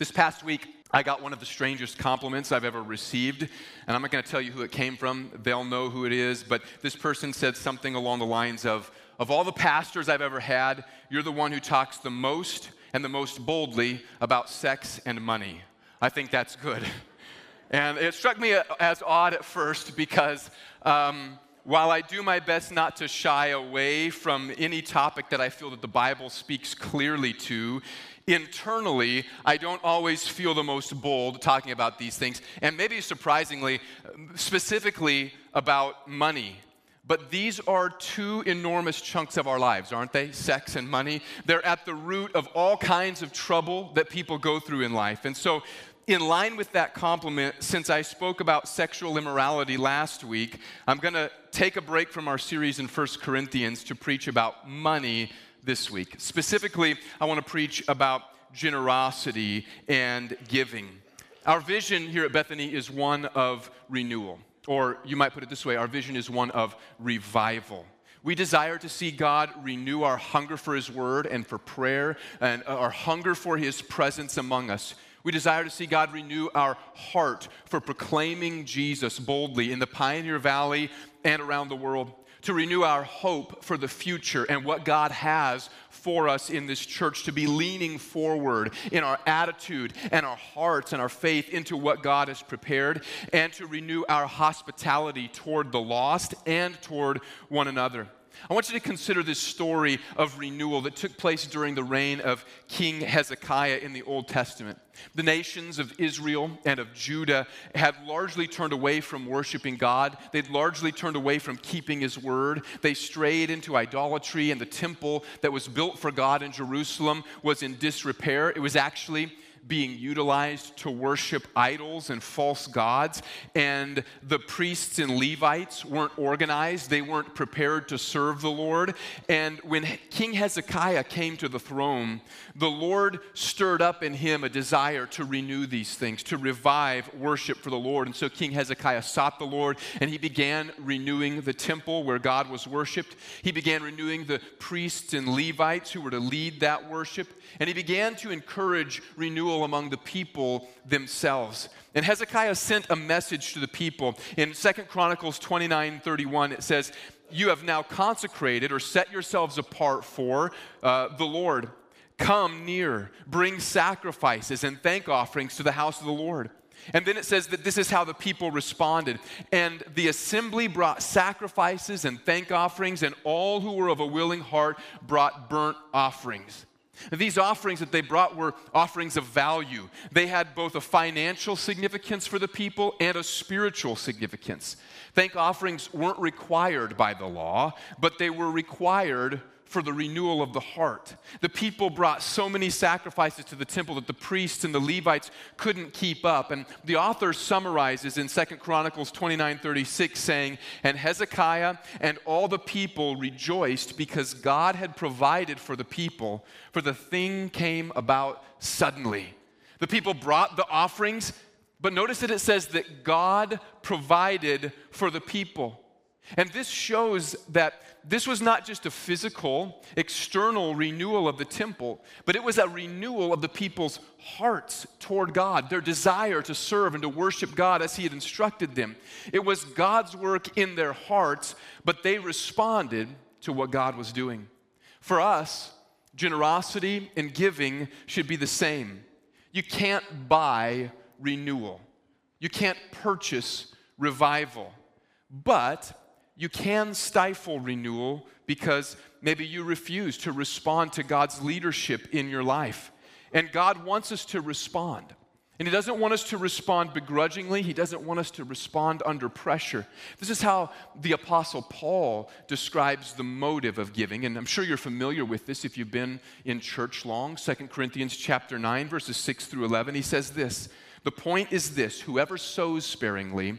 This past week, I got one of the strangest compliments I've ever received, and I'm not going to tell you who it came from. They'll know who it is, but this person said something along the lines of Of all the pastors I've ever had, you're the one who talks the most and the most boldly about sex and money. I think that's good. And it struck me as odd at first because um, while I do my best not to shy away from any topic that I feel that the Bible speaks clearly to, internally, I don't always feel the most bold talking about these things. And maybe surprisingly, specifically about money. But these are two enormous chunks of our lives, aren't they? Sex and money. They're at the root of all kinds of trouble that people go through in life. And so, in line with that compliment, since I spoke about sexual immorality last week, I'm going to take a break from our series in 1 Corinthians to preach about money this week. Specifically, I want to preach about generosity and giving. Our vision here at Bethany is one of renewal, or you might put it this way our vision is one of revival. We desire to see God renew our hunger for His Word and for prayer and uh, our hunger for His presence among us. We desire to see God renew our heart for proclaiming Jesus boldly in the Pioneer Valley and around the world to renew our hope for the future and what God has for us in this church, to be leaning forward in our attitude and our hearts and our faith into what God has prepared, and to renew our hospitality toward the lost and toward one another. I want you to consider this story of renewal that took place during the reign of King Hezekiah in the Old Testament. The nations of Israel and of Judah had largely turned away from worshiping God. They'd largely turned away from keeping His word. They strayed into idolatry, and the temple that was built for God in Jerusalem was in disrepair. It was actually being utilized to worship idols and false gods. And the priests and Levites weren't organized, they weren't prepared to serve the Lord. And when King Hezekiah came to the throne, the Lord stirred up in him a desire to renew these things, to revive worship for the Lord. And so King Hezekiah sought the Lord and he began renewing the temple where God was worshiped. He began renewing the priests and Levites who were to lead that worship. And he began to encourage renewal among the people themselves. And Hezekiah sent a message to the people. In Second Chronicles 29 31, it says, You have now consecrated or set yourselves apart for uh, the Lord. Come near, bring sacrifices and thank offerings to the house of the Lord. And then it says that this is how the people responded. And the assembly brought sacrifices and thank offerings, and all who were of a willing heart brought burnt offerings. These offerings that they brought were offerings of value. They had both a financial significance for the people and a spiritual significance. Thank offerings weren't required by the law, but they were required for the renewal of the heart. The people brought so many sacrifices to the temple that the priests and the Levites couldn't keep up. And the author summarizes in Second Chronicles 29 36, saying, And Hezekiah and all the people rejoiced because God had provided for the people, for the thing came about suddenly. The people brought the offerings, but notice that it says that God provided for the people. And this shows that this was not just a physical, external renewal of the temple, but it was a renewal of the people's hearts toward God, their desire to serve and to worship God as He had instructed them. It was God's work in their hearts, but they responded to what God was doing. For us, generosity and giving should be the same. You can't buy renewal, you can't purchase revival. But you can stifle renewal because maybe you refuse to respond to God's leadership in your life. And God wants us to respond. And He doesn't want us to respond begrudgingly. He doesn't want us to respond under pressure. This is how the Apostle Paul describes the motive of giving. And I'm sure you're familiar with this if you've been in church long. 2 Corinthians chapter 9, verses 6 through 11. He says this The point is this whoever sows sparingly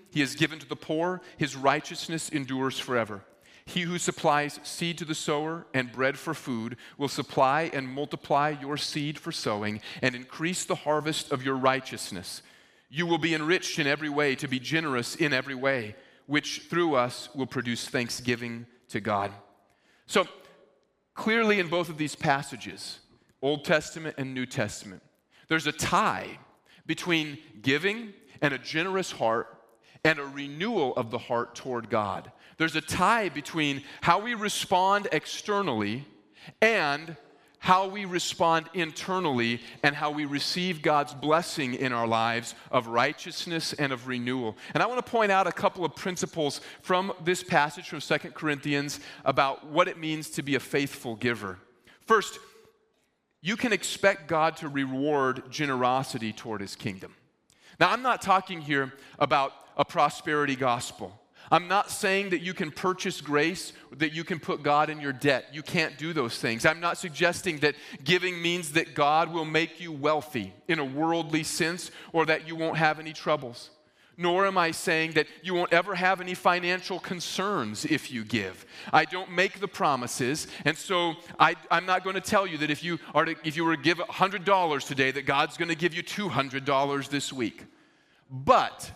he has given to the poor, his righteousness endures forever. He who supplies seed to the sower and bread for food will supply and multiply your seed for sowing and increase the harvest of your righteousness. You will be enriched in every way to be generous in every way, which through us will produce thanksgiving to God. So, clearly in both of these passages, Old Testament and New Testament, there's a tie between giving and a generous heart and a renewal of the heart toward God. There's a tie between how we respond externally and how we respond internally and how we receive God's blessing in our lives of righteousness and of renewal. And I want to point out a couple of principles from this passage from Second Corinthians about what it means to be a faithful giver. First, you can expect God to reward generosity toward his kingdom. Now, I'm not talking here about a prosperity gospel. I'm not saying that you can purchase grace, that you can put God in your debt. You can't do those things. I'm not suggesting that giving means that God will make you wealthy in a worldly sense or that you won't have any troubles. Nor am I saying that you won't ever have any financial concerns if you give. I don't make the promises, and so I, am not going to tell you that if you, are to, if you were to give $100 today, that God's going to give you $200 this week. But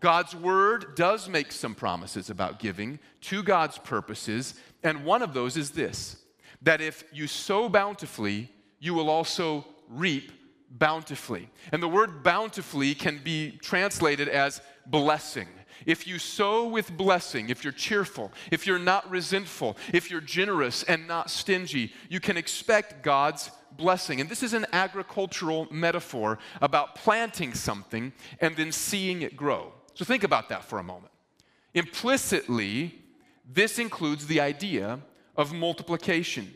God's word does make some promises about giving to God's purposes, and one of those is this that if you sow bountifully, you will also reap bountifully. And the word bountifully can be translated as blessing. If you sow with blessing, if you're cheerful, if you're not resentful, if you're generous and not stingy, you can expect God's blessing. And this is an agricultural metaphor about planting something and then seeing it grow. So think about that for a moment. Implicitly, this includes the idea of multiplication.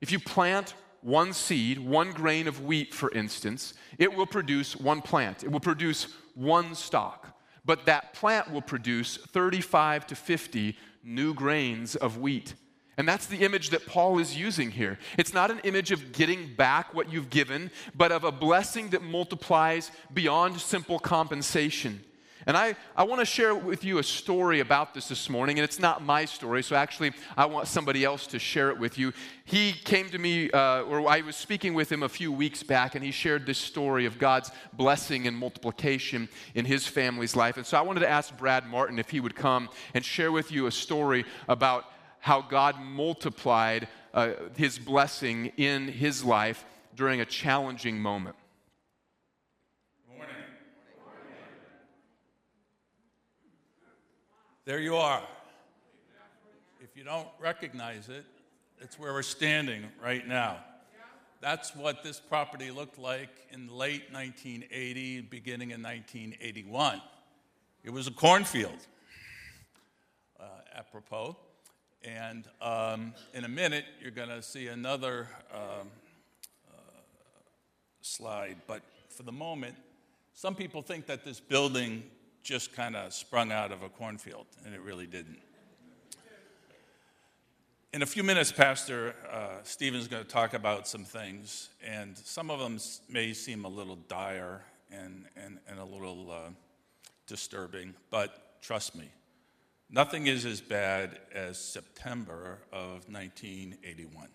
If you plant one seed, one grain of wheat, for instance, it will produce one plant. It will produce one stalk. But that plant will produce 35 to 50 new grains of wheat. And that's the image that Paul is using here. It's not an image of getting back what you've given, but of a blessing that multiplies beyond simple compensation. And I, I want to share with you a story about this this morning, and it's not my story, so actually I want somebody else to share it with you. He came to me, uh, or I was speaking with him a few weeks back, and he shared this story of God's blessing and multiplication in his family's life. And so I wanted to ask Brad Martin if he would come and share with you a story about how God multiplied uh, his blessing in his life during a challenging moment. There you are. If you don't recognize it, it's where we're standing right now. That's what this property looked like in late 1980, beginning in 1981. It was a cornfield, uh, apropos. And um, in a minute, you're going to see another um, uh, slide. But for the moment, some people think that this building just kind of sprung out of a cornfield, and it really didn't. In a few minutes, Pastor uh, Stephen's going to talk about some things, and some of them may seem a little dire and, and, and a little uh, disturbing, but trust me, nothing is as bad as September of 1981.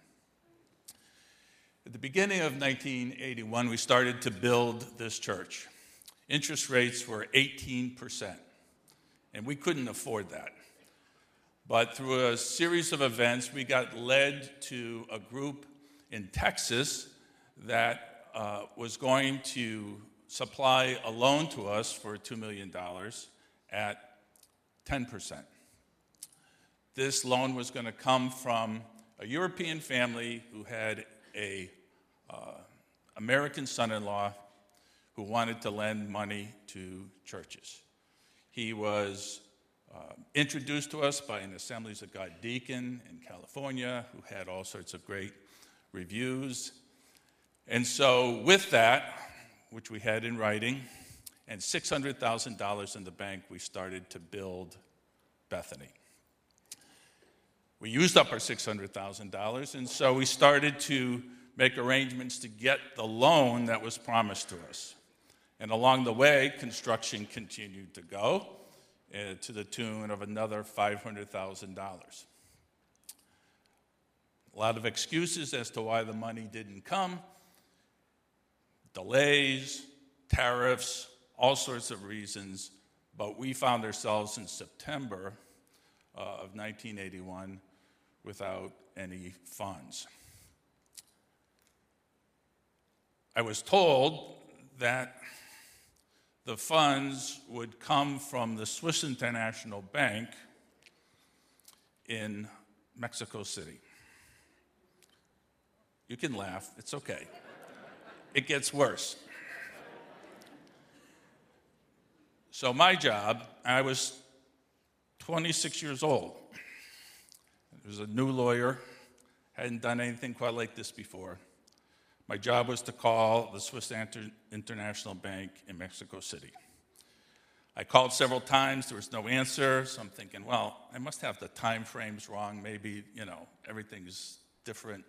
At the beginning of 1981, we started to build this church interest rates were 18%, and we couldn't afford that. But through a series of events, we got led to a group in Texas that uh, was going to supply a loan to us for $2 million at 10%. This loan was going to come from a European family who had a uh, American son-in-law who wanted to lend money to churches. He was uh, introduced to us by an Assemblies of God deacon in California who had all sorts of great reviews. And so, with that, which we had in writing, and $600,000 in the bank, we started to build Bethany. We used up our $600,000, and so we started to make arrangements to get the loan that was promised to us. And along the way, construction continued to go uh, to the tune of another $500,000. A lot of excuses as to why the money didn't come delays, tariffs, all sorts of reasons. But we found ourselves in September uh, of 1981 without any funds. I was told that the funds would come from the Swiss International Bank in Mexico City. You can laugh, it's okay. It gets worse. So, my job, I was 26 years old. I was a new lawyer, hadn't done anything quite like this before. My job was to call the Swiss International Bank in Mexico City. I called several times, there was no answer, so I'm thinking, well, I must have the time frames wrong. Maybe, you know, everything's different.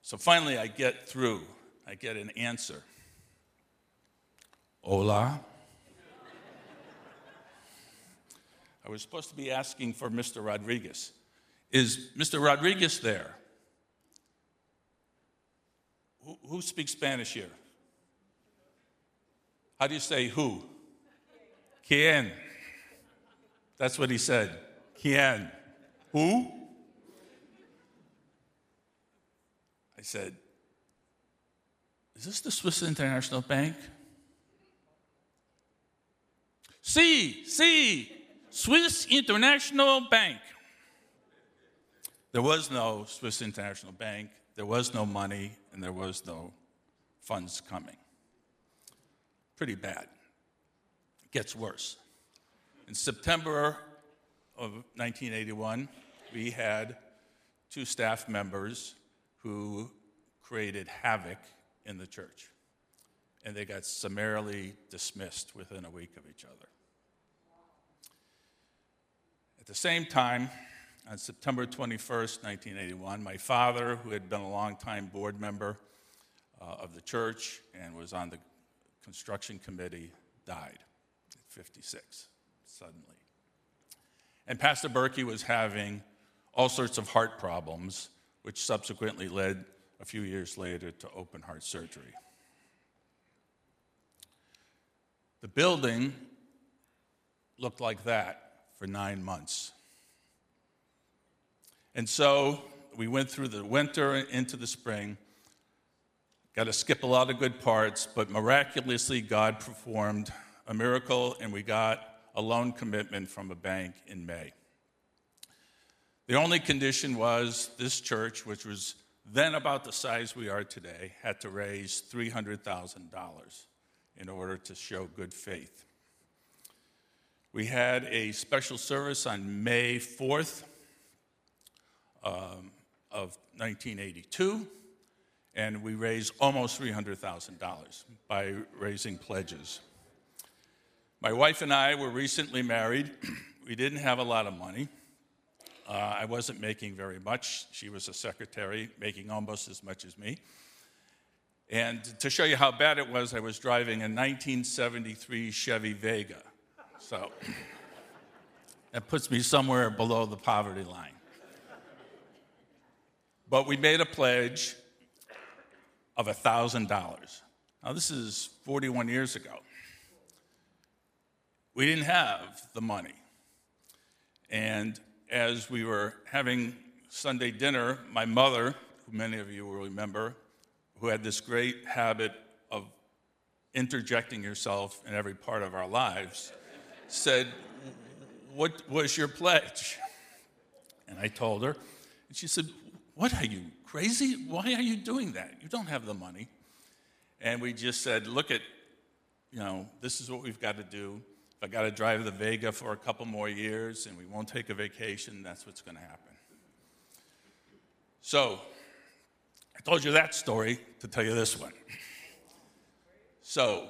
So finally, I get through, I get an answer. Hola. I was supposed to be asking for Mr. Rodriguez. Is Mr. Rodriguez there? Who, who speaks Spanish here? How do you say who? Quien. That's what he said. Quien. Who? I said, Is this the Swiss International Bank? See, see, Swiss International Bank. There was no Swiss International Bank. There was no money and there was no funds coming. Pretty bad. It gets worse. In September of 1981, we had two staff members who created havoc in the church, and they got summarily dismissed within a week of each other. At the same time, on September 21st, 1981, my father, who had been a longtime board member uh, of the church and was on the construction committee, died at 56 suddenly. And Pastor Berkey was having all sorts of heart problems, which subsequently led a few years later to open heart surgery. The building looked like that for nine months. And so we went through the winter into the spring. Got to skip a lot of good parts, but miraculously, God performed a miracle, and we got a loan commitment from a bank in May. The only condition was this church, which was then about the size we are today, had to raise $300,000 in order to show good faith. We had a special service on May 4th um, of 1982, and we raised almost $300,000 by raising pledges. My wife and I were recently married. we didn't have a lot of money. Uh, I wasn't making very much. She was a secretary, making almost as much as me. And to show you how bad it was, I was driving a 1973 Chevy Vega. So that puts me somewhere below the poverty line. But we made a pledge of $1,000. Now, this is 41 years ago. We didn't have the money. And as we were having Sunday dinner, my mother, who many of you will remember, who had this great habit of interjecting herself in every part of our lives, said, What was your pledge? And I told her, and she said, what are you, crazy? Why are you doing that? You don't have the money. And we just said, Look at, you know, this is what we've got to do. If I got to drive the Vega for a couple more years and we won't take a vacation, that's what's going to happen. So, I told you that story to tell you this one. So,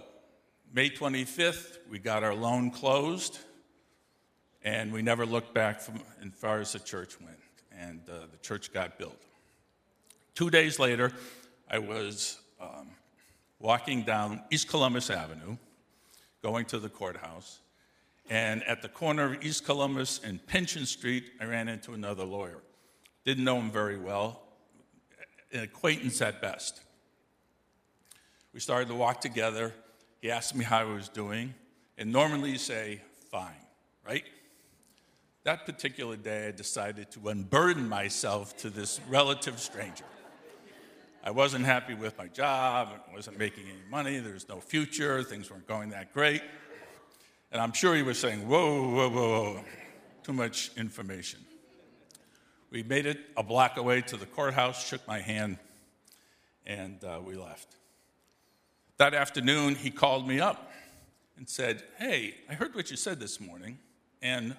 May 25th, we got our loan closed, and we never looked back from as far as the church went and uh, the church got built. Two days later, I was um, walking down East Columbus Avenue, going to the courthouse. And at the corner of East Columbus and Pynchon Street, I ran into another lawyer. Didn't know him very well, an acquaintance at best. We started to walk together. He asked me how I was doing, and normally you say, fine, right? That particular day, I decided to unburden myself to this relative stranger. I wasn't happy with my job, I wasn't making any money, there was no future, things weren't going that great. And I'm sure he was saying, whoa, whoa, whoa, whoa, too much information. We made it a block away to the courthouse, shook my hand, and uh, we left. That afternoon, he called me up and said, Hey, I heard what you said this morning, and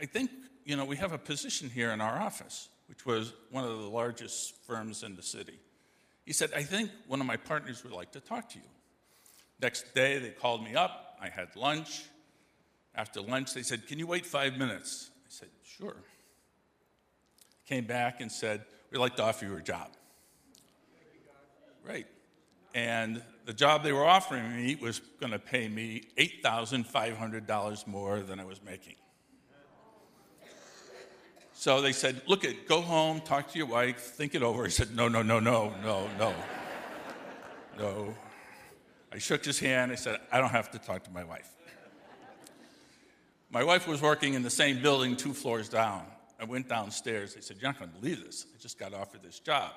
I think, you know, we have a position here in our office, which was one of the largest firms in the city. He said, I think one of my partners would like to talk to you. Next day, they called me up. I had lunch. After lunch, they said, Can you wait five minutes? I said, Sure. Came back and said, We'd like to offer you a job. Right. And the job they were offering me was going to pay me $8,500 more than I was making. So they said, Look, it, go home, talk to your wife, think it over. I said, No, no, no, no, no, no. No. I shook his hand. I said, I don't have to talk to my wife. My wife was working in the same building two floors down. I went downstairs. I said, You're not going to believe this. I just got offered this job.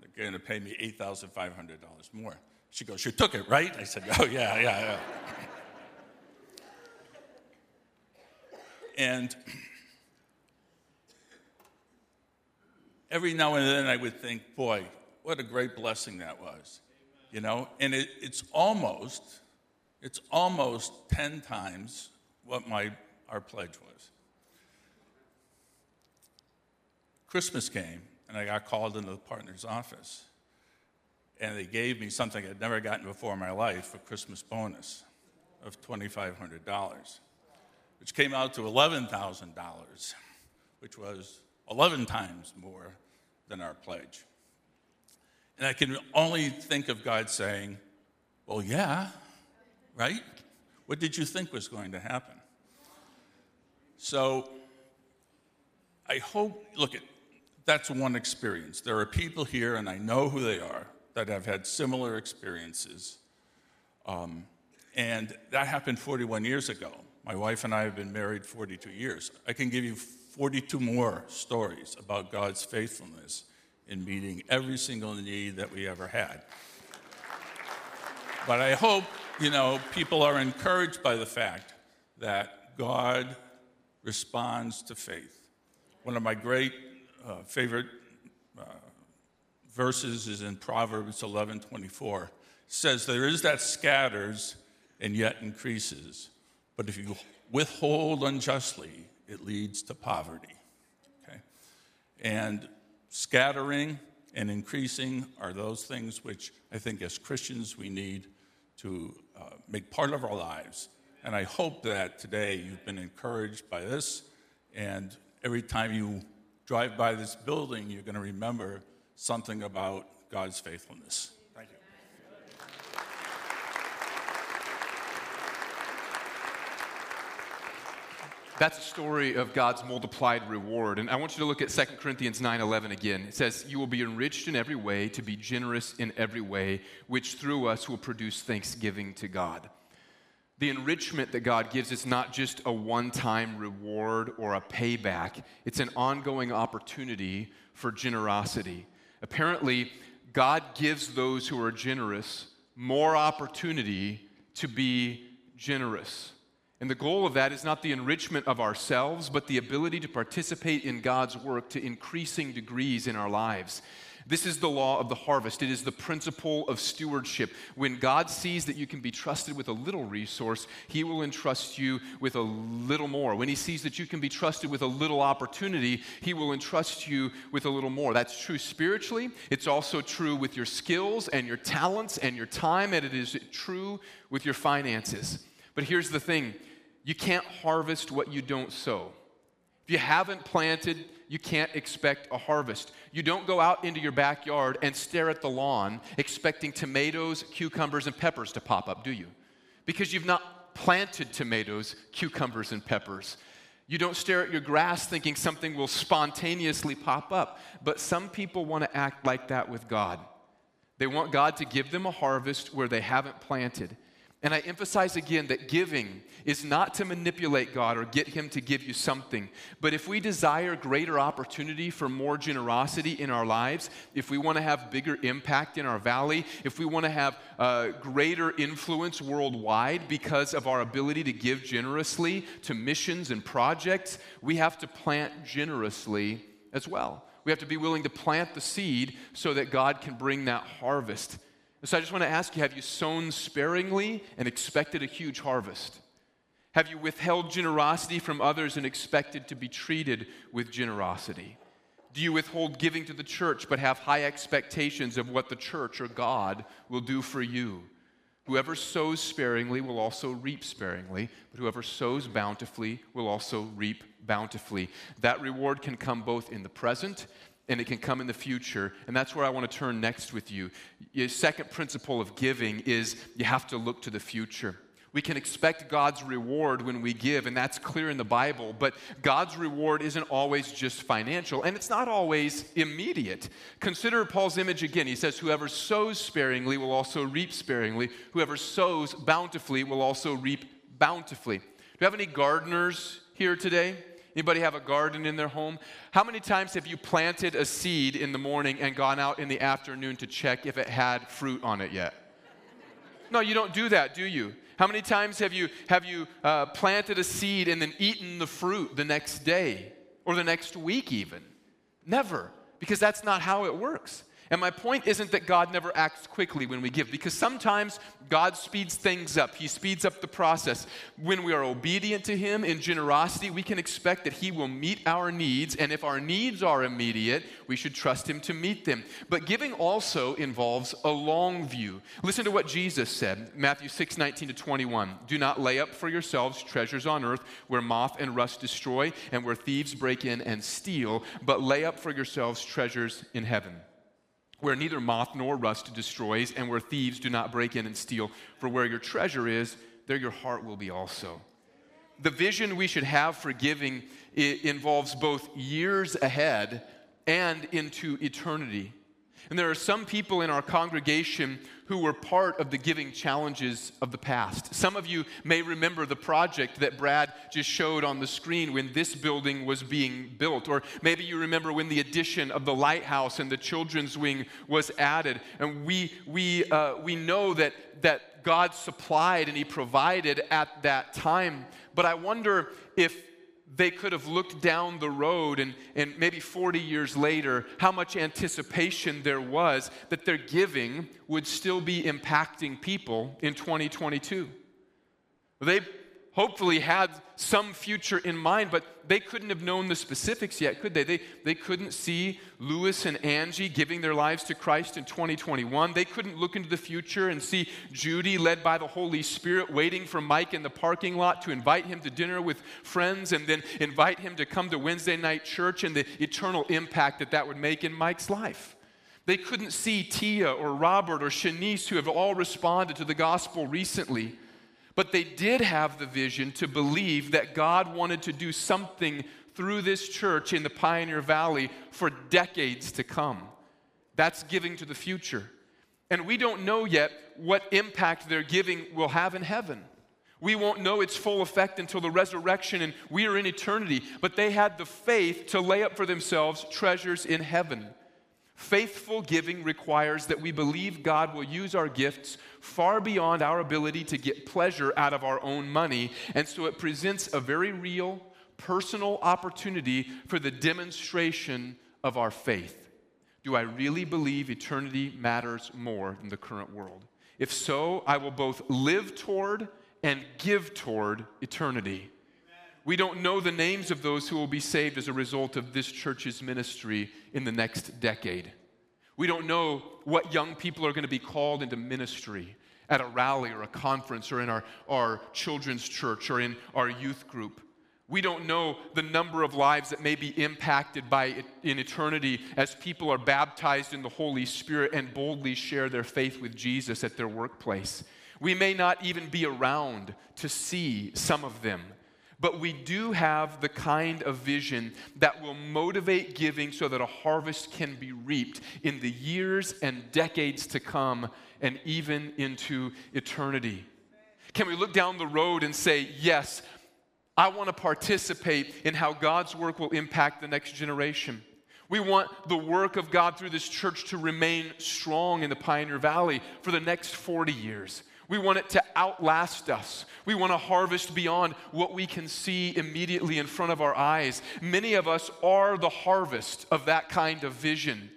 They're going to pay me $8,500 more. She goes, You took it, right? I said, Oh, yeah, yeah, yeah. and every now and then I would think, Boy, what a great blessing that was you know? And it, it's almost it's almost 10 times what my our pledge was. Christmas came and i got called into the partner's office and they gave me something i'd never gotten before in my life a christmas bonus of $2500 which came out to $11000 which was 11 times more than our pledge and I can only think of God saying, Well, yeah, right? What did you think was going to happen? So I hope, look, at, that's one experience. There are people here, and I know who they are, that have had similar experiences. Um, and that happened 41 years ago. My wife and I have been married 42 years. I can give you 42 more stories about God's faithfulness in meeting every single need that we ever had. But I hope, you know, people are encouraged by the fact that God responds to faith. One of my great uh, favorite uh, verses is in Proverbs 11:24. It says there is that scatters and yet increases, but if you withhold unjustly, it leads to poverty. Okay? And scattering and increasing are those things which I think as Christians we need to uh, make part of our lives. And I hope that today you've been encouraged by this, and every time you drive by this building, you're going to remember something about God's faithfulness. That's a story of God's multiplied reward. And I want you to look at 2 Corinthians 9:11 again. It says, "You will be enriched in every way to be generous in every way, which through us will produce thanksgiving to God." The enrichment that God gives is not just a one-time reward or a payback. It's an ongoing opportunity for generosity. Apparently, God gives those who are generous more opportunity to be generous. And the goal of that is not the enrichment of ourselves, but the ability to participate in God's work to increasing degrees in our lives. This is the law of the harvest. It is the principle of stewardship. When God sees that you can be trusted with a little resource, He will entrust you with a little more. When He sees that you can be trusted with a little opportunity, He will entrust you with a little more. That's true spiritually. It's also true with your skills and your talents and your time, and it is true with your finances. But here's the thing you can't harvest what you don't sow. If you haven't planted, you can't expect a harvest. You don't go out into your backyard and stare at the lawn expecting tomatoes, cucumbers, and peppers to pop up, do you? Because you've not planted tomatoes, cucumbers, and peppers. You don't stare at your grass thinking something will spontaneously pop up. But some people want to act like that with God. They want God to give them a harvest where they haven't planted. And I emphasize again that giving is not to manipulate God or get Him to give you something. But if we desire greater opportunity for more generosity in our lives, if we want to have bigger impact in our valley, if we want to have uh, greater influence worldwide because of our ability to give generously to missions and projects, we have to plant generously as well. We have to be willing to plant the seed so that God can bring that harvest. So I just want to ask you have you sown sparingly and expected a huge harvest? Have you withheld generosity from others and expected to be treated with generosity? Do you withhold giving to the church but have high expectations of what the church or God will do for you? Whoever sows sparingly will also reap sparingly, but whoever sows bountifully will also reap bountifully. That reward can come both in the present and it can come in the future. And that's where I want to turn next with you. Your second principle of giving is you have to look to the future. We can expect God's reward when we give, and that's clear in the Bible, but God's reward isn't always just financial, and it's not always immediate. Consider Paul's image again. He says, Whoever sows sparingly will also reap sparingly, whoever sows bountifully will also reap bountifully. Do you have any gardeners here today? Anybody have a garden in their home? How many times have you planted a seed in the morning and gone out in the afternoon to check if it had fruit on it yet? No, you don't do that, do you? How many times have you, have you uh, planted a seed and then eaten the fruit the next day or the next week, even? Never, because that's not how it works. And my point isn't that God never acts quickly when we give, because sometimes God speeds things up. He speeds up the process. When we are obedient to Him in generosity, we can expect that He will meet our needs. And if our needs are immediate, we should trust Him to meet them. But giving also involves a long view. Listen to what Jesus said Matthew 6 19 to 21. Do not lay up for yourselves treasures on earth where moth and rust destroy and where thieves break in and steal, but lay up for yourselves treasures in heaven where neither moth nor rust destroys, and where thieves do not break in and steal. For where your treasure is, there your heart will be also. The vision we should have for giving involves both years ahead and into eternity. And there are some people in our congregation who were part of the giving challenges of the past. Some of you may remember the project that Brad just showed on the screen when this building was being built. Or maybe you remember when the addition of the lighthouse and the children's wing was added. And we, we, uh, we know that, that God supplied and He provided at that time. But I wonder if they could have looked down the road and, and maybe 40 years later, how much anticipation there was that their giving would still be impacting people in 2022. They hopefully had some future in mind, but they couldn't have known the specifics yet, could they? They, they couldn't see Lewis and Angie giving their lives to Christ in 2021. They couldn't look into the future and see Judy, led by the Holy Spirit, waiting for Mike in the parking lot to invite him to dinner with friends and then invite him to come to Wednesday night church and the eternal impact that that would make in Mike's life. They couldn't see Tia or Robert or Shanice, who have all responded to the gospel recently. But they did have the vision to believe that God wanted to do something through this church in the Pioneer Valley for decades to come. That's giving to the future. And we don't know yet what impact their giving will have in heaven. We won't know its full effect until the resurrection and we are in eternity. But they had the faith to lay up for themselves treasures in heaven. Faithful giving requires that we believe God will use our gifts far beyond our ability to get pleasure out of our own money. And so it presents a very real, personal opportunity for the demonstration of our faith. Do I really believe eternity matters more than the current world? If so, I will both live toward and give toward eternity. We don't know the names of those who will be saved as a result of this church's ministry in the next decade. We don't know what young people are going to be called into ministry at a rally or a conference or in our, our children's church or in our youth group. We don't know the number of lives that may be impacted by in eternity as people are baptized in the Holy Spirit and boldly share their faith with Jesus at their workplace. We may not even be around to see some of them, but we do have the kind of vision that will motivate giving so that a harvest can be reaped in the years and decades to come and even into eternity. Can we look down the road and say, Yes, I want to participate in how God's work will impact the next generation? We want the work of God through this church to remain strong in the Pioneer Valley for the next 40 years. We want it to outlast us. We want to harvest beyond what we can see immediately in front of our eyes. Many of us are the harvest of that kind of vision.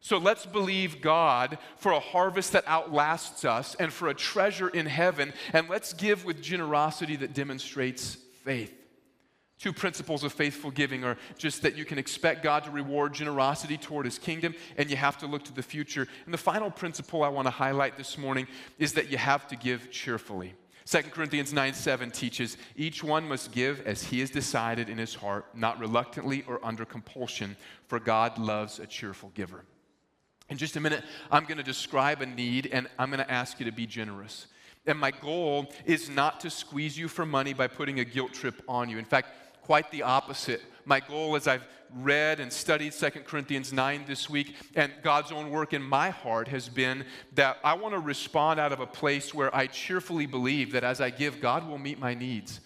So let's believe God for a harvest that outlasts us and for a treasure in heaven, and let's give with generosity that demonstrates faith. Two principles of faithful giving are just that you can expect God to reward generosity toward his kingdom, and you have to look to the future. And the final principle I want to highlight this morning is that you have to give cheerfully. 2 Corinthians 9 7 teaches each one must give as he has decided in his heart, not reluctantly or under compulsion, for God loves a cheerful giver. In just a minute, I'm going to describe a need and I'm going to ask you to be generous. And my goal is not to squeeze you for money by putting a guilt trip on you. In fact, quite the opposite. My goal as I've read and studied 2 Corinthians 9 this week, and God's own work in my heart has been that I want to respond out of a place where I cheerfully believe that as I give, God will meet my needs.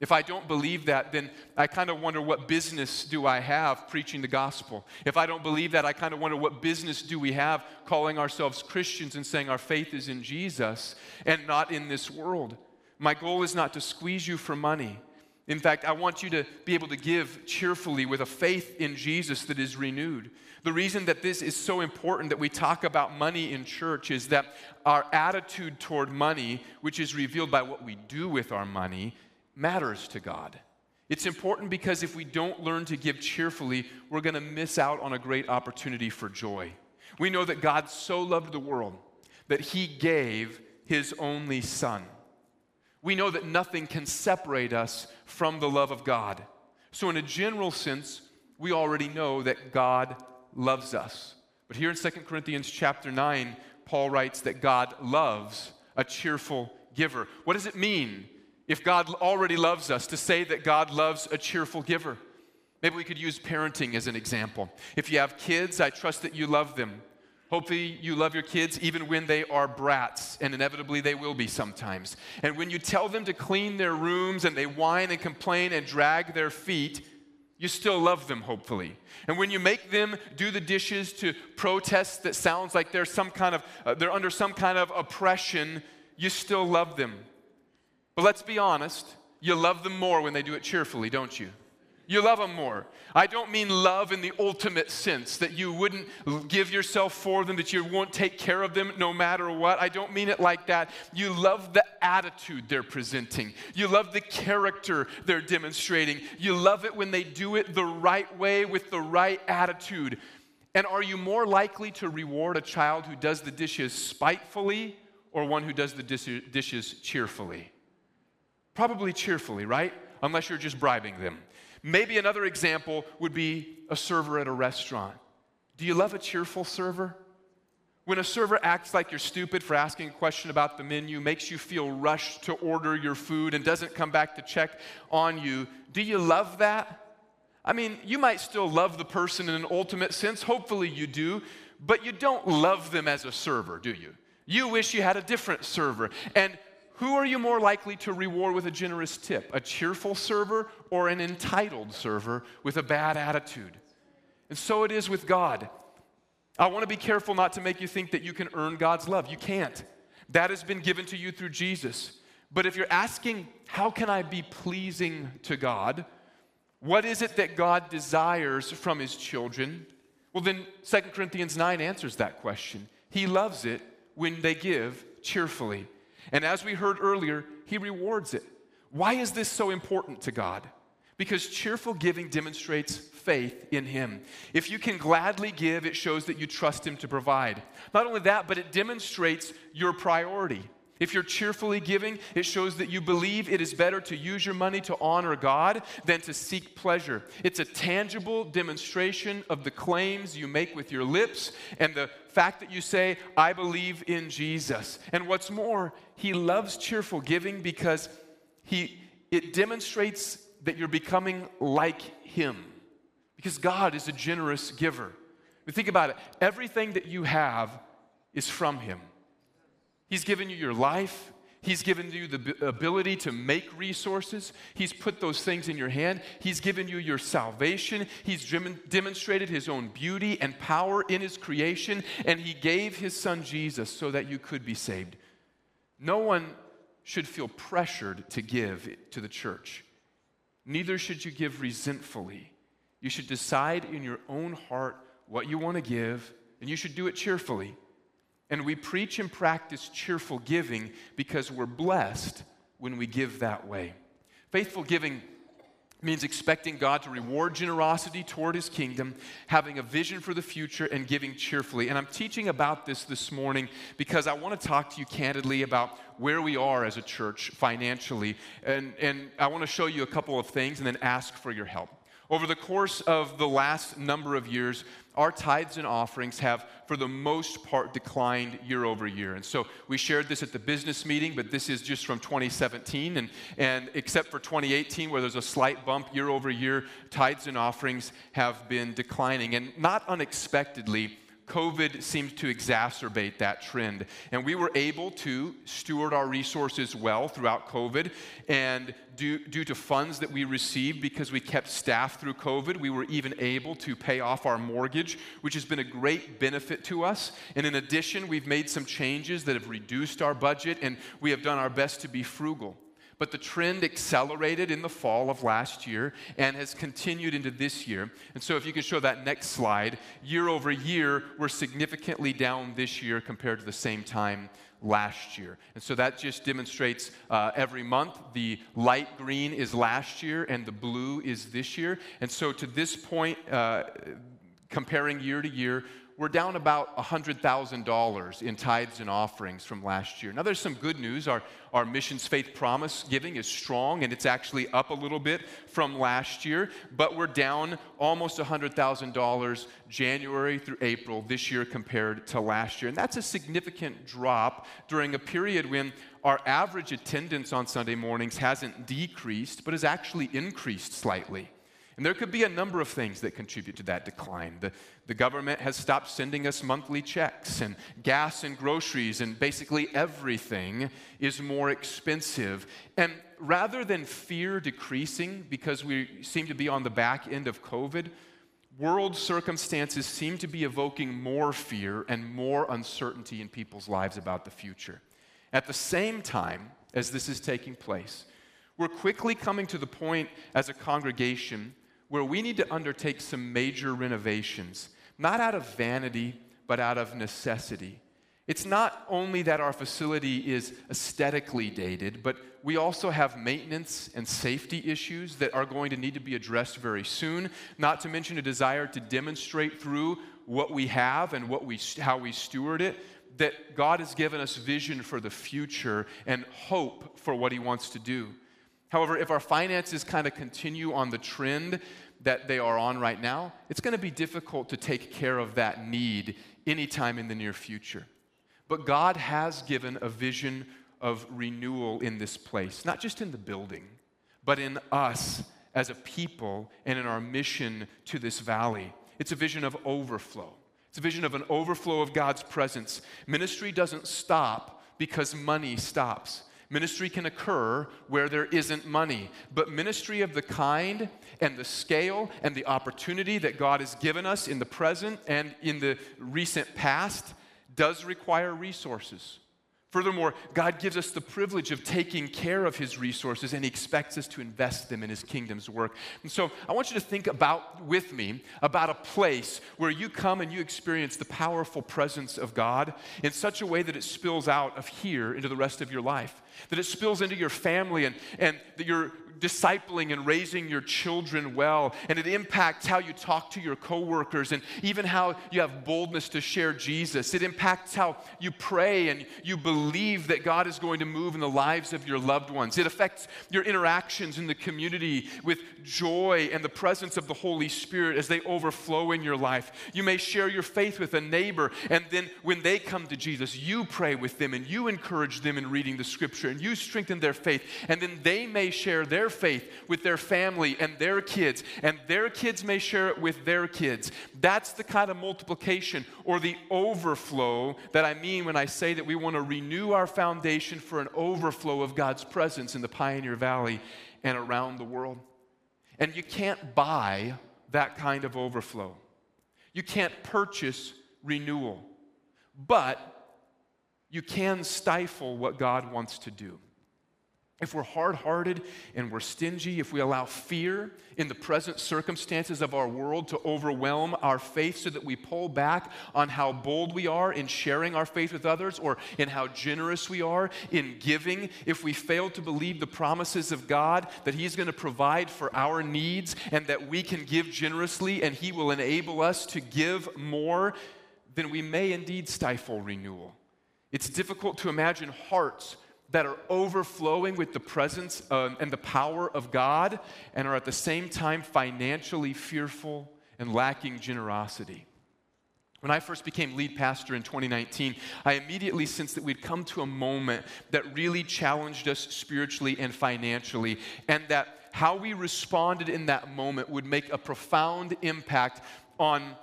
If I don't believe that, then I kind of wonder what business do I have preaching the gospel? If I don't believe that, I kind of wonder what business do we have calling ourselves Christians and saying our faith is in Jesus and not in this world? My goal is not to squeeze you for money. In fact, I want you to be able to give cheerfully with a faith in Jesus that is renewed. The reason that this is so important that we talk about money in church is that our attitude toward money, which is revealed by what we do with our money, matters to God. It's important because if we don't learn to give cheerfully, we're going to miss out on a great opportunity for joy. We know that God so loved the world that he gave his only son we know that nothing can separate us from the love of God. So, in a general sense, we already know that God loves us. But here in 2 Corinthians chapter 9, Paul writes that God loves a cheerful giver. What does it mean if God already loves us to say that God loves a cheerful giver? Maybe we could use parenting as an example. If you have kids, I trust that you love them. Hopefully, you love your kids even when they are brats, and inevitably they will be sometimes. And when you tell them to clean their rooms and they whine and complain and drag their feet, you still love them, hopefully. And when you make them do the dishes to protest that sounds like they're some kind of uh, they're under some kind of oppression, you still love them. But let's be honest, you love them more when they do it cheerfully, don't you? You love them more. I don't mean love in the ultimate sense, that you wouldn't give yourself for them, that you won't take care of them no matter what. I don't mean it like that. You love the attitude they're presenting, you love the character they're demonstrating. You love it when they do it the right way with the right attitude. And are you more likely to reward a child who does the dishes spitefully or one who does the dishes cheerfully? Probably cheerfully, right? Unless you're just bribing them. Maybe another example would be a server at a restaurant. Do you love a cheerful server? When a server acts like you're stupid for asking a question about the menu, makes you feel rushed to order your food, and doesn't come back to check on you, do you love that? I mean, you might still love the person in an ultimate sense. Hopefully, you do, but you don't love them as a server, do you? You wish you had a different server. And who are you more likely to reward with a generous tip? A cheerful server or an entitled server with a bad attitude? And so it is with God. I want to be careful not to make you think that you can earn God's love. You can't. That has been given to you through Jesus. But if you're asking, how can I be pleasing to God? What is it that God desires from his children? Well, then 2 Corinthians 9 answers that question. He loves it when they give cheerfully. And as we heard earlier, He rewards it. Why is this so important to God? Because cheerful giving demonstrates faith in Him. If you can gladly give, it shows that you trust Him to provide. Not only that, but it demonstrates your priority. If you're cheerfully giving, it shows that you believe it is better to use your money to honor God than to seek pleasure. It's a tangible demonstration of the claims you make with your lips and the fact that you say, I believe in Jesus. And what's more, He loves cheerful giving because he, it demonstrates that you're becoming like Him. Because God is a generous giver. But think about it everything that you have is from Him. He's given you your life. He's given you the ability to make resources. He's put those things in your hand. He's given you your salvation. He's demonstrated His own beauty and power in His creation. And He gave His Son Jesus so that you could be saved. No one should feel pressured to give to the church. Neither should you give resentfully. You should decide in your own heart what you want to give, and you should do it cheerfully. And we preach and practice cheerful giving because we're blessed when we give that way. Faithful giving means expecting God to reward generosity toward his kingdom, having a vision for the future, and giving cheerfully. And I'm teaching about this this morning because I want to talk to you candidly about where we are as a church financially. And, and I want to show you a couple of things and then ask for your help. Over the course of the last number of years, our tithes and offerings have, for the most part, declined year over year. And so we shared this at the business meeting, but this is just from 2017. And, and except for 2018, where there's a slight bump year over year, tithes and offerings have been declining. And not unexpectedly, COVID seemed to exacerbate that trend. And we were able to steward our resources well throughout COVID. And due, due to funds that we received because we kept staff through COVID, we were even able to pay off our mortgage, which has been a great benefit to us. And in addition, we've made some changes that have reduced our budget, and we have done our best to be frugal. But the trend accelerated in the fall of last year and has continued into this year. And so, if you could show that next slide, year over year, we're significantly down this year compared to the same time last year. And so that just demonstrates uh, every month the light green is last year and the blue is this year. And so, to this point, uh, comparing year to year, we're down about $100,000 in tithes and offerings from last year. Now, there's some good news. Our, our missions faith promise giving is strong, and it's actually up a little bit from last year, but we're down almost $100,000 January through April this year compared to last year. And that's a significant drop during a period when our average attendance on Sunday mornings hasn't decreased, but has actually increased slightly. And there could be a number of things that contribute to that decline. The, the government has stopped sending us monthly checks, and gas and groceries, and basically everything is more expensive. And rather than fear decreasing because we seem to be on the back end of COVID, world circumstances seem to be evoking more fear and more uncertainty in people's lives about the future. At the same time as this is taking place, we're quickly coming to the point as a congregation where we need to undertake some major renovations, not out of vanity, but out of necessity. It's not only that our facility is aesthetically dated, but we also have maintenance and safety issues that are going to need to be addressed very soon, not to mention a desire to demonstrate through what we have and what we, how we steward it that God has given us vision for the future and hope for what He wants to do. However, if our finances kind of continue on the trend that they are on right now, it's going to be difficult to take care of that need anytime in the near future. But God has given a vision of renewal in this place, not just in the building, but in us as a people and in our mission to this valley. It's a vision of overflow. It's a vision of an overflow of God's presence. Ministry doesn't stop because money stops. Ministry can occur where there isn't money, but ministry of the kind and the scale and the opportunity that God has given us in the present and in the recent past does require resources. Furthermore, God gives us the privilege of taking care of His resources and He expects us to invest them in His kingdom's work. And so I want you to think about with me about a place where you come and you experience the powerful presence of God in such a way that it spills out of here into the rest of your life. that it spills into your family and, and that you're discipling and raising your children well, and it impacts how you talk to your coworkers and even how you have boldness to share Jesus. It impacts how you pray and you believe that God is going to move in the lives of your loved ones. It affects your interactions in the community with joy and the presence of the Holy Spirit as they overflow in your life. You may share your faith with a neighbor, and then when they come to Jesus, you pray with them and you encourage them in reading the scripture and you strengthen their faith, and then they may share their their faith with their family and their kids, and their kids may share it with their kids. That's the kind of multiplication or the overflow that I mean when I say that we want to renew our foundation for an overflow of God's presence in the Pioneer Valley and around the world. And you can't buy that kind of overflow. You can't purchase renewal, but you can stifle what God wants to do. If we're hard hearted and we're stingy, if we allow fear in the present circumstances of our world to overwhelm our faith so that we pull back on how bold we are in sharing our faith with others or in how generous we are in giving, if we fail to believe the promises of God that He's going to provide for our needs and that we can give generously and He will enable us to give more, then we may indeed stifle renewal. It's difficult to imagine hearts that are overflowing with the presence um, and the power of God and are at the same time financially fearful and lacking generosity. When I first became lead pastor in 2019, I immediately sensed that we'd come to a moment that really challenged us spiritually and financially, and that how we responded in that moment would make a profound impact on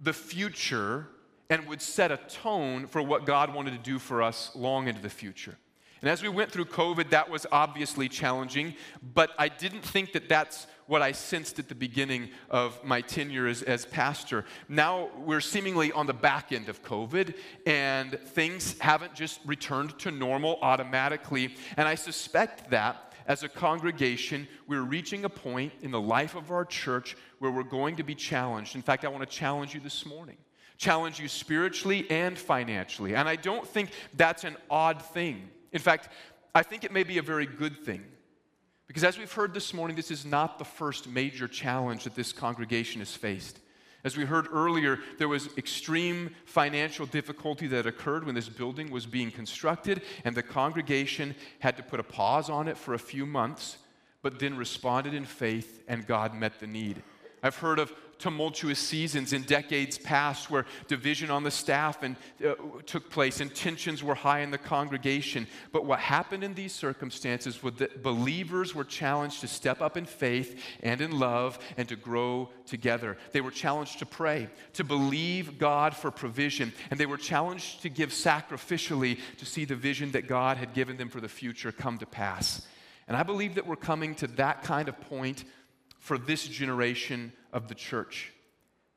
the future and would set a tone for what God wanted to do for us long into the future. And as we went through COVID, that was obviously challenging, but I didn't think that that's what I sensed at the beginning of my tenure as, as pastor. Now we're seemingly on the back end of COVID, and things haven't just returned to normal automatically. And I suspect that as a congregation, we're reaching a point in the life of our church where we're going to be challenged. In fact, I want to challenge you this morning. Challenge you spiritually and financially. And I don't think that's an odd thing. In fact, I think it may be a very good thing. Because as we've heard this morning, this is not the first major challenge that this congregation has faced. As we heard earlier, there was extreme financial difficulty that occurred when this building was being constructed, and the congregation had to put a pause on it for a few months, but then responded in faith, and God met the need. I've heard of tumultuous seasons in decades past where division on the staff and, uh, took place and tensions were high in the congregation. But what happened in these circumstances was that believers were challenged to step up in faith and in love and to grow together. They were challenged to pray, to believe God for provision, and they were challenged to give sacrificially to see the vision that God had given them for the future come to pass. And I believe that we're coming to that kind of point for this generation of the church.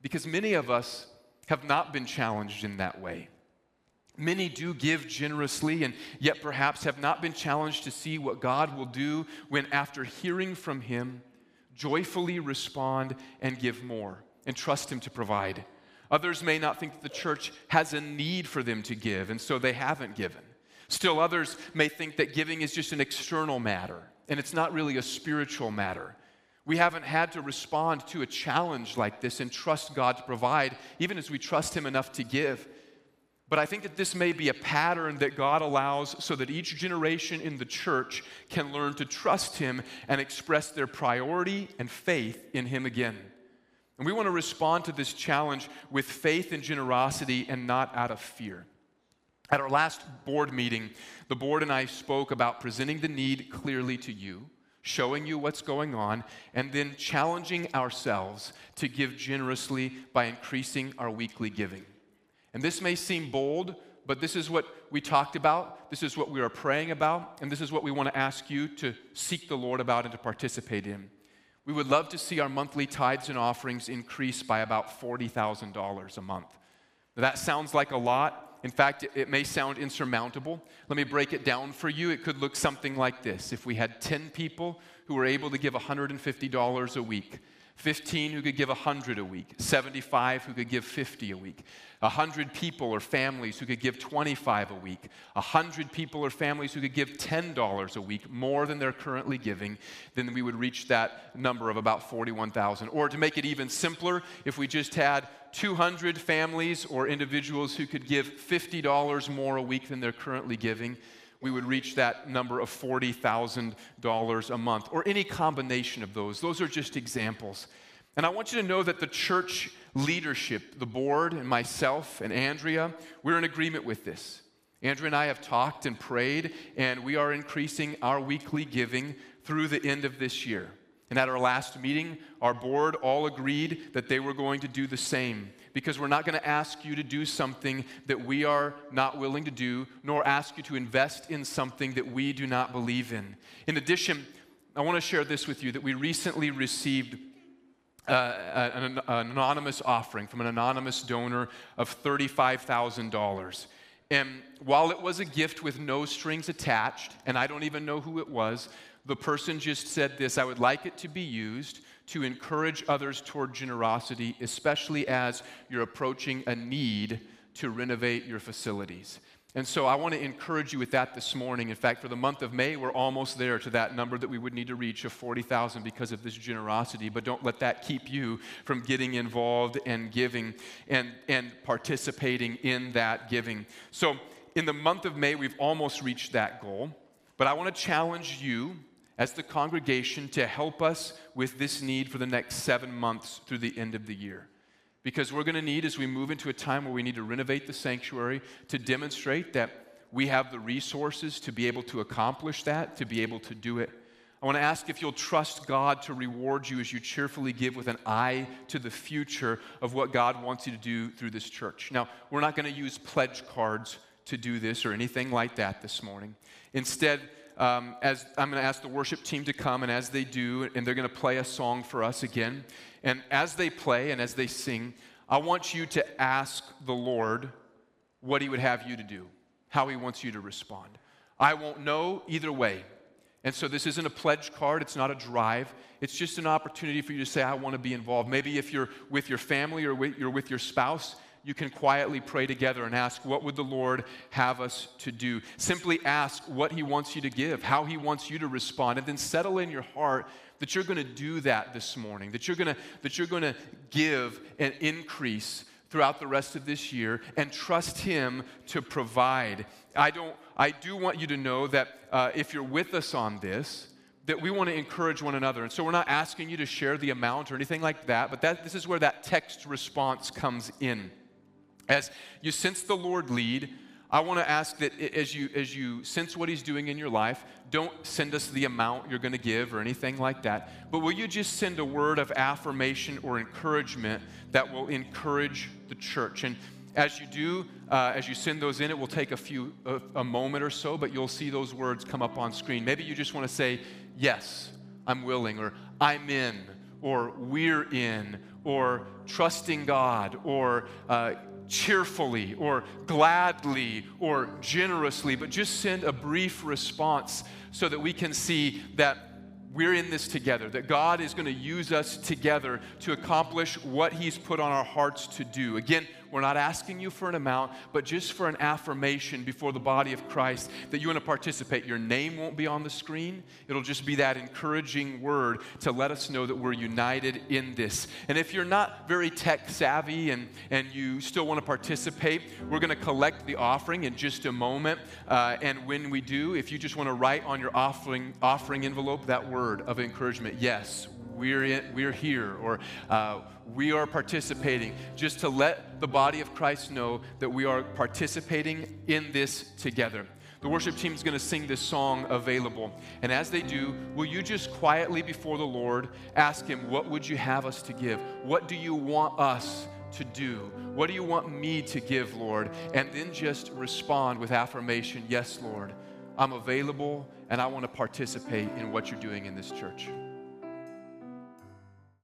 Because many of us have not been challenged in that way. Many do give generously, and yet perhaps have not been challenged to see what God will do when, after hearing from Him, joyfully respond and give more and trust Him to provide. Others may not think that the church has a need for them to give, and so they haven't given. Still, others may think that giving is just an external matter, and it's not really a spiritual matter. We haven't had to respond to a challenge like this and trust God to provide, even as we trust Him enough to give. But I think that this may be a pattern that God allows so that each generation in the church can learn to trust Him and express their priority and faith in Him again. And we want to respond to this challenge with faith and generosity and not out of fear. At our last board meeting, the board and I spoke about presenting the need clearly to you showing you what's going on, and then challenging ourselves to give generously by increasing our weekly giving. And this may seem bold, but this is what we talked about. This is what we are praying about, and this is what we want to ask you to seek the Lord about and to participate in. We would love to see our monthly tithes and offerings increase by about $40,000 a month. That sounds like a lot, in fact, it may sound insurmountable. Let me break it down for you. It could look something like this. If we had 10 people who were able to give $150 a week, 15 who could give 100 a week, 75 who could give 50 a week, 100 people or families who could give 25 a week, 100 people or families who could give $10 a week more than they're currently giving, then we would reach that number of about 41,000. Or to make it even simpler, if we just had 200 families or individuals who could give $50 more a week than they're currently giving, we would reach that number of $40,000 a month, or any combination of those. Those are just examples. And I want you to know that the church leadership, the board, and myself and Andrea, we're in agreement with this. Andrea and I have talked and prayed, and we are increasing our weekly giving through the end of this year. And at our last meeting, our board all agreed that they were going to do the same because we're not going to ask you to do something that we are not willing to do, nor ask you to invest in something that we do not believe in. In addition, I want to share this with you that we recently received uh, an, an anonymous offering from an anonymous donor of $35,000. And while it was a gift with no strings attached, and I don't even know who it was, the person just said this I would like it to be used to encourage others toward generosity, especially as you're approaching a need to renovate your facilities. And so I want to encourage you with that this morning. In fact, for the month of May, we're almost there to that number that we would need to reach of 40,000 because of this generosity. But don't let that keep you from getting involved and giving and, and participating in that giving. So in the month of May, we've almost reached that goal. But I want to challenge you as the congregation to help us with this need for the next seven months through the end of the year. Because we're going to need, as we move into a time where we need to renovate the sanctuary, to demonstrate that we have the resources to be able to accomplish that, to be able to do it. I want to ask if you'll trust God to reward you as you cheerfully give with an eye to the future of what God wants you to do through this church. Now, we're not going to use pledge cards to do this or anything like that this morning. Instead, um, as I'm going to ask the worship team to come, and as they do, and they're going to play a song for us again. And as they play and as they sing, I want you to ask the Lord what He would have you to do, how He wants you to respond. I won't know either way. And so this isn't a pledge card, it's not a drive. It's just an opportunity for you to say, I want to be involved. Maybe if you're with your family or you're with your spouse, you can quietly pray together and ask, What would the Lord have us to do? Simply ask what He wants you to give, how He wants you to respond, and then settle in your heart that you're going to do that this morning, that you're going to, that you're going to give and increase throughout the rest of this year and trust Him to provide. I, don't, I do want you to know that uh, if you're with us on this, that we want to encourage one another. And so we're not asking you to share the amount or anything like that, but that, this is where that text response comes in. As you sense the Lord lead, I want to ask that as you, as you sense what He's doing in your life, don't send us the amount you're going to give or anything like that. But will you just send a word of affirmation or encouragement that will encourage the church? And as you do, uh, as you send those in, it will take a few, a, a moment or so, but you'll see those words come up on screen. Maybe you just want to say, Yes, I'm willing, or I'm in, or we're in, or trusting God, or uh, cheerfully or gladly or generously, but just send a brief response so that we can see that we're in this together, that God is going to use us together to accomplish what He's put on our hearts to do. Again, we're not asking you for an amount, but just for an affirmation before the body of Christ that you want to participate. Your name won't be on the screen, it'll just be that encouraging word to let us know that we're united in this. And if you're not very tech savvy and, and you still want to participate, we're going to collect the offering in just a moment. Uh, and when we do, if you just want to write on your offering, offering envelope that word of encouragement, yes, we're, in, we're here, or uh, we are participating, just to let the body of Christ know that we are participating in this together. The worship team is going to sing this song available. And as they do, will you just quietly before the Lord ask Him, What would you have us to give? What do you want us to do? What do you want me to give, Lord? And then just respond with affirmation Yes, Lord, I'm available and I want to participate in what you're doing in this church.